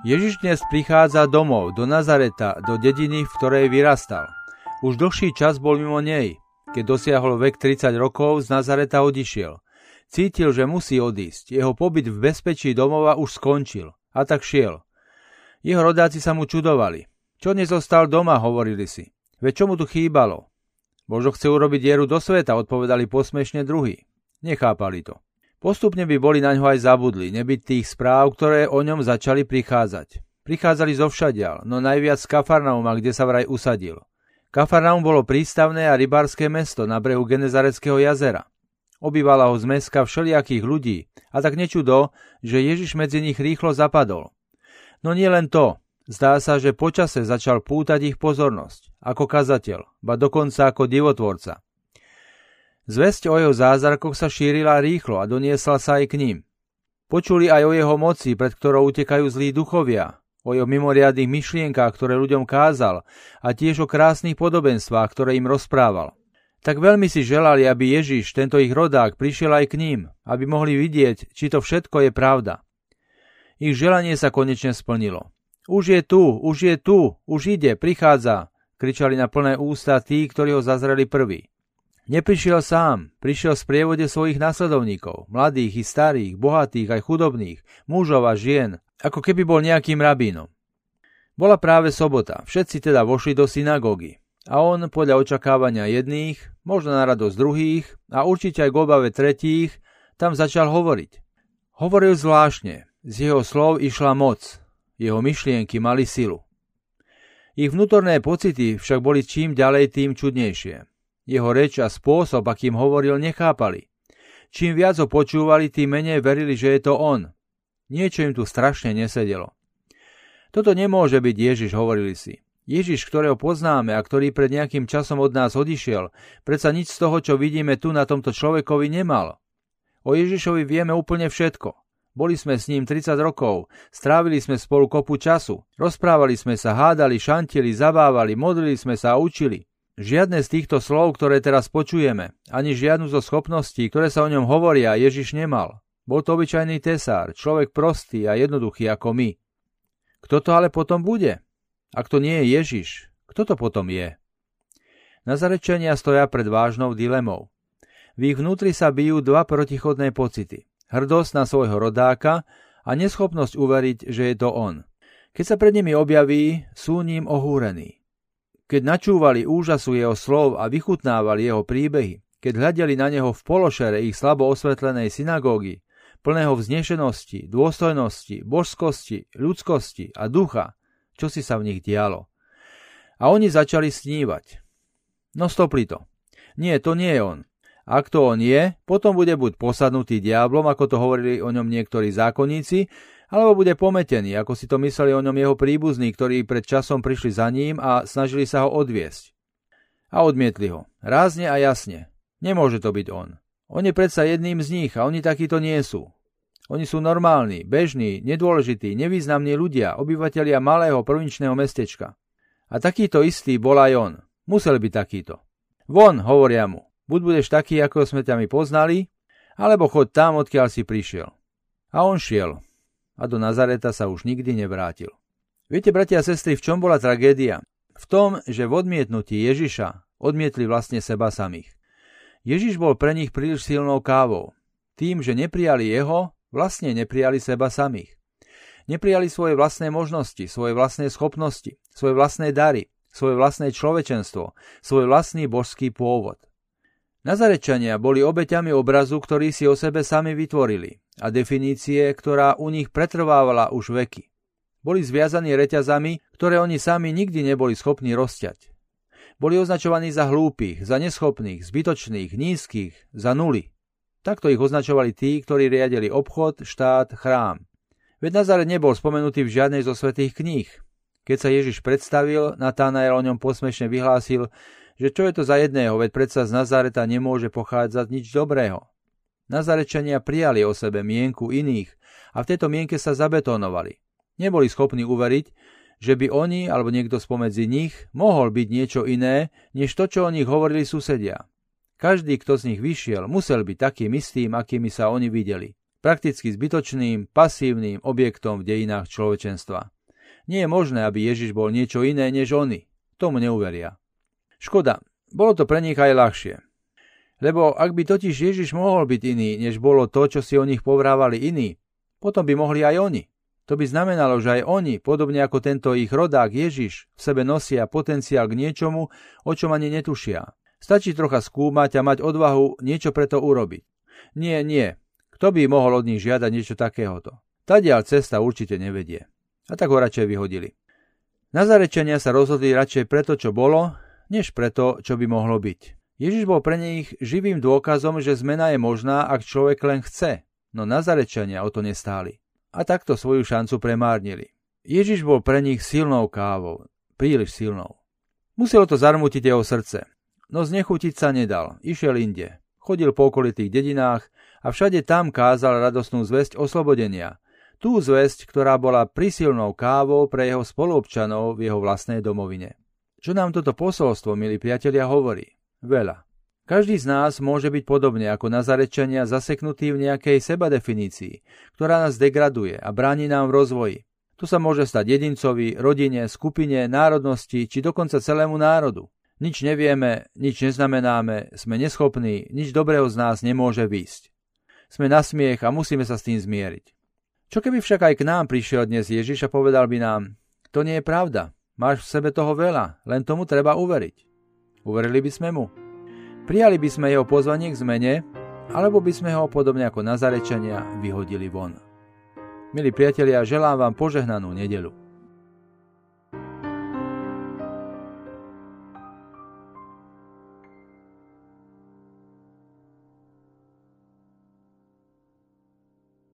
Ježiš dnes prichádza domov, do Nazareta, do dediny, v ktorej vyrastal. Už dlhší čas bol mimo nej. Keď dosiahol vek 30 rokov, z Nazareta odišiel. Cítil, že musí odísť. Jeho pobyt v bezpečí domova už skončil. A tak šiel. Jeho rodáci sa mu čudovali. Čo nezostal doma, hovorili si. Veď čo mu tu chýbalo? Možno chce urobiť dieru do sveta, odpovedali posmešne druhý. Nechápali to. Postupne by boli na ňo aj zabudli, nebyť tých správ, ktoré o ňom začali prichádzať. Prichádzali zo všadial, no najviac z Kafarnauma, kde sa vraj usadil. Kafarnaum bolo prístavné a rybárske mesto na brehu Genezareckého jazera. Obývala ho z meska všelijakých ľudí a tak nečudo, že Ježiš medzi nich rýchlo zapadol. No nie len to, zdá sa, že počase začal pútať ich pozornosť, ako kazateľ, ba dokonca ako divotvorca. Zväzť o jeho zázrakoch sa šírila rýchlo a doniesla sa aj k ním. Počuli aj o jeho moci, pred ktorou utekajú zlí duchovia, o jeho mimoriadných myšlienkách, ktoré ľuďom kázal a tiež o krásnych podobenstvách, ktoré im rozprával. Tak veľmi si želali, aby Ježiš, tento ich rodák, prišiel aj k ním, aby mohli vidieť, či to všetko je pravda. Ich želanie sa konečne splnilo. Už je tu, už je tu, už ide, prichádza, kričali na plné ústa tí, ktorí ho zazreli prví. Neprišiel sám, prišiel v sprievode svojich nasledovníkov, mladých i starých, bohatých aj chudobných, mužov a žien, ako keby bol nejakým rabínom. Bola práve sobota, všetci teda vošli do synagógy. A on, podľa očakávania jedných, možno na radosť druhých a určite aj k obave tretích, tam začal hovoriť. Hovoril zvláštne, z jeho slov išla moc, jeho myšlienky mali silu. Ich vnútorné pocity však boli čím ďalej tým čudnejšie. Jeho reč a spôsob, akým hovoril, nechápali. Čím viac ho počúvali, tým menej verili, že je to on. Niečo im tu strašne nesedelo. Toto nemôže byť Ježiš, hovorili si. Ježiš, ktorého poznáme a ktorý pred nejakým časom od nás odišiel, predsa nič z toho, čo vidíme tu na tomto človekovi nemal. O Ježišovi vieme úplne všetko. Boli sme s ním 30 rokov, strávili sme spolu kopu času, rozprávali sme sa, hádali, šantili, zabávali, modlili sme sa a učili. Žiadne z týchto slov, ktoré teraz počujeme, ani žiadnu zo schopností, ktoré sa o ňom hovoria, Ježiš nemal. Bol to obyčajný tesár, človek prostý a jednoduchý ako my. Kto to ale potom bude? Ak to nie je Ježiš, kto to potom je? Nazarečenia stoja pred vážnou dilemou. V ich vnútri sa bijú dva protichodné pocity. Hrdosť na svojho rodáka a neschopnosť uveriť, že je to on. Keď sa pred nimi objaví, sú ním ohúrení. Keď načúvali úžasu jeho slov a vychutnávali jeho príbehy, keď hľadeli na neho v pološere ich slabo osvetlenej synagógy, plného vznešenosti, dôstojnosti, božskosti, ľudskosti a ducha, čo si sa v nich dialo. A oni začali snívať. No stopli to. Nie, to nie je on. Ak to on je, potom bude buď posadnutý diablom, ako to hovorili o ňom niektorí zákonníci, alebo bude pometený, ako si to mysleli o ňom jeho príbuzní, ktorí pred časom prišli za ním a snažili sa ho odviesť. A odmietli ho. Rázne a jasne. Nemôže to byť on. On je predsa jedným z nich a oni takíto nie sú. Oni sú normálni, bežní, nedôležití, nevýznamní ľudia, obyvatelia malého provinčného mestečka. A takýto istý bol aj on. Musel byť takýto. Von, hovoria mu. Buď budeš taký, ako sme ťa my poznali, alebo choď tam, odkiaľ si prišiel. A on šiel a do Nazareta sa už nikdy nevrátil. Viete, bratia a sestry, v čom bola tragédia? V tom, že v odmietnutí Ježiša odmietli vlastne seba samých. Ježiš bol pre nich príliš silnou kávou. Tým, že neprijali jeho, vlastne neprijali seba samých. Neprijali svoje vlastné možnosti, svoje vlastné schopnosti, svoje vlastné dary, svoje vlastné človečenstvo, svoj vlastný božský pôvod. Nazarečania boli obeťami obrazu, ktorý si o sebe sami vytvorili a definície, ktorá u nich pretrvávala už veky. Boli zviazaní reťazami, ktoré oni sami nikdy neboli schopní rozťať. Boli označovaní za hlúpych, za neschopných, zbytočných, nízkych, za nuly. Takto ich označovali tí, ktorí riadili obchod, štát, chrám. Veď Nazaret nebol spomenutý v žiadnej zo svetých kníh. Keď sa Ježiš predstavil, Natánael o ňom posmešne vyhlásil, že čo je to za jedného, veď predsa z Nazareta nemôže pochádzať nič dobrého. Nazarečania prijali o sebe mienku iných a v tejto mienke sa zabetonovali. Neboli schopní uveriť, že by oni alebo niekto spomedzi nich mohol byť niečo iné, než to, čo o nich hovorili susedia. Každý, kto z nich vyšiel, musel byť takým istým, akými sa oni videli. prakticky zbytočným, pasívnym objektom v dejinách človečenstva. Nie je možné, aby Ježiš bol niečo iné než oni. Tomu neuveria. Škoda, bolo to pre nich aj ľahšie. Lebo ak by totiž Ježiš mohol byť iný, než bolo to, čo si o nich povrávali iní, potom by mohli aj oni. To by znamenalo, že aj oni, podobne ako tento ich rodák Ježiš, v sebe nosia potenciál k niečomu, o čom ani netušia. Stačí trocha skúmať a mať odvahu niečo preto urobiť. Nie, nie. Kto by mohol od nich žiadať niečo takéhoto? Tadiaľ cesta určite nevedie. A tak ho radšej vyhodili. Nazarečania sa rozhodli radšej preto, čo bolo, než preto, čo by mohlo byť. Ježiš bol pre nich živým dôkazom, že zmena je možná, ak človek len chce, no Nazarečania o to nestáli a takto svoju šancu premárnili. Ježiš bol pre nich silnou kávou, príliš silnou. Muselo to zarmutiť jeho srdce, no znechutiť sa nedal, išiel inde. Chodil po okolitých dedinách a všade tam kázal radosnú zväzť oslobodenia. Tú zväzť, ktorá bola prisilnou kávou pre jeho spoluobčanov v jeho vlastnej domovine. Čo nám toto posolstvo, milí priatelia, hovorí? Veľa. Každý z nás môže byť podobne ako nazarečania zaseknutý v nejakej sebadefinícii, ktorá nás degraduje a bráni nám v rozvoji. To sa môže stať jedincovi, rodine, skupine, národnosti či dokonca celému národu. Nič nevieme, nič neznamenáme, sme neschopní, nič dobrého z nás nemôže výjsť. Sme na smiech a musíme sa s tým zmieriť. Čo keby však aj k nám prišiel dnes Ježiš a povedal by nám, to nie je pravda, máš v sebe toho veľa, len tomu treba uveriť. Uverili by sme mu? Prijali by sme jeho pozvanie k zmene, alebo by sme ho podobne ako Nazarečania vyhodili von. Milí priatelia, želám vám požehnanú nedelu.